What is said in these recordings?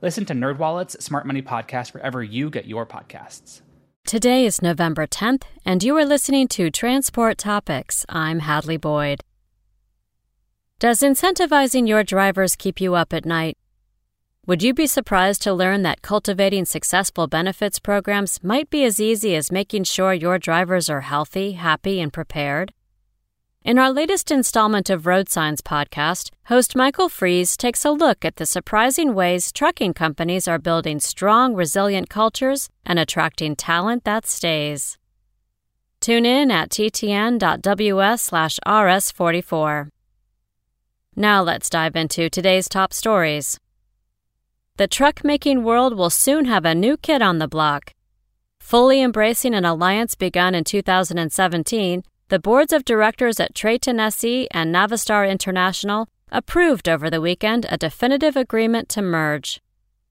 Listen to NerdWallet's Smart Money Podcast wherever you get your podcasts. Today is November 10th, and you are listening to Transport Topics. I'm Hadley Boyd. Does incentivizing your drivers keep you up at night? Would you be surprised to learn that cultivating successful benefits programs might be as easy as making sure your drivers are healthy, happy, and prepared? In our latest installment of Road Signs podcast, host Michael Freeze takes a look at the surprising ways trucking companies are building strong, resilient cultures and attracting talent that stays. Tune in at ttn.ws/rs44. Now let's dive into today's top stories. The truck making world will soon have a new kid on the block. Fully embracing an alliance begun in 2017, the boards of directors at Traton SE and Navistar International approved over the weekend a definitive agreement to merge.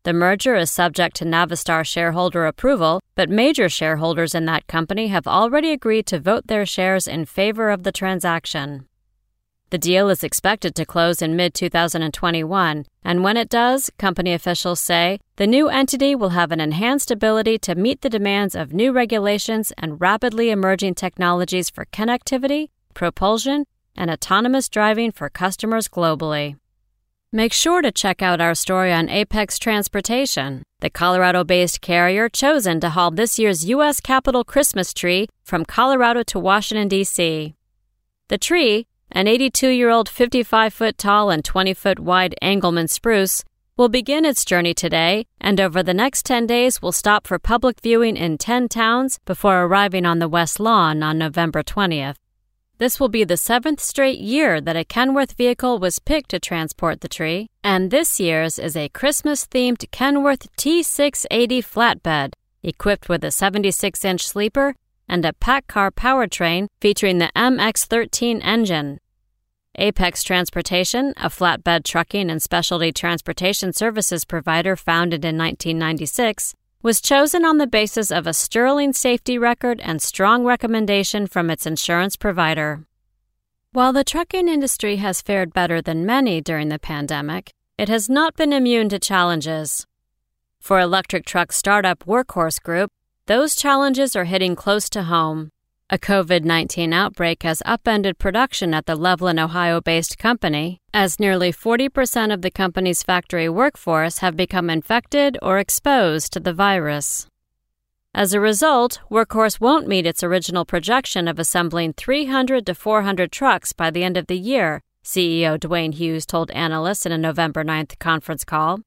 The merger is subject to Navistar shareholder approval, but major shareholders in that company have already agreed to vote their shares in favor of the transaction. The deal is expected to close in mid 2021, and when it does, company officials say the new entity will have an enhanced ability to meet the demands of new regulations and rapidly emerging technologies for connectivity, propulsion, and autonomous driving for customers globally. Make sure to check out our story on Apex Transportation, the Colorado based carrier chosen to haul this year's U.S. Capitol Christmas tree from Colorado to Washington, D.C. The tree, an 82 year old 55 foot tall and 20 foot wide Engelmann spruce, will begin its journey today and over the next 10 days will stop for public viewing in 10 towns before arriving on the West Lawn on November 20th. This will be the seventh straight year that a Kenworth vehicle was picked to transport the tree, and this year's is a Christmas themed Kenworth T680 flatbed, equipped with a 76 inch sleeper and a Paccar powertrain featuring the MX13 engine. Apex Transportation, a flatbed trucking and specialty transportation services provider founded in 1996, was chosen on the basis of a sterling safety record and strong recommendation from its insurance provider. While the trucking industry has fared better than many during the pandemic, it has not been immune to challenges. For electric truck startup Workhorse Group, those challenges are hitting close to home. A COVID 19 outbreak has upended production at the Loveland, Ohio based company, as nearly 40% of the company's factory workforce have become infected or exposed to the virus. As a result, Workhorse won't meet its original projection of assembling 300 to 400 trucks by the end of the year, CEO Duane Hughes told analysts in a November 9th conference call.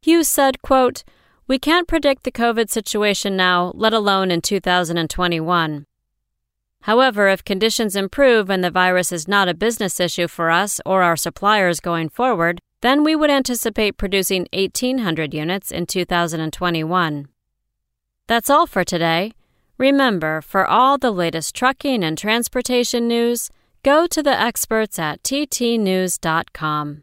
Hughes said, quote, we can't predict the COVID situation now, let alone in 2021. However, if conditions improve and the virus is not a business issue for us or our suppliers going forward, then we would anticipate producing 1,800 units in 2021. That's all for today. Remember, for all the latest trucking and transportation news, go to the experts at ttnews.com.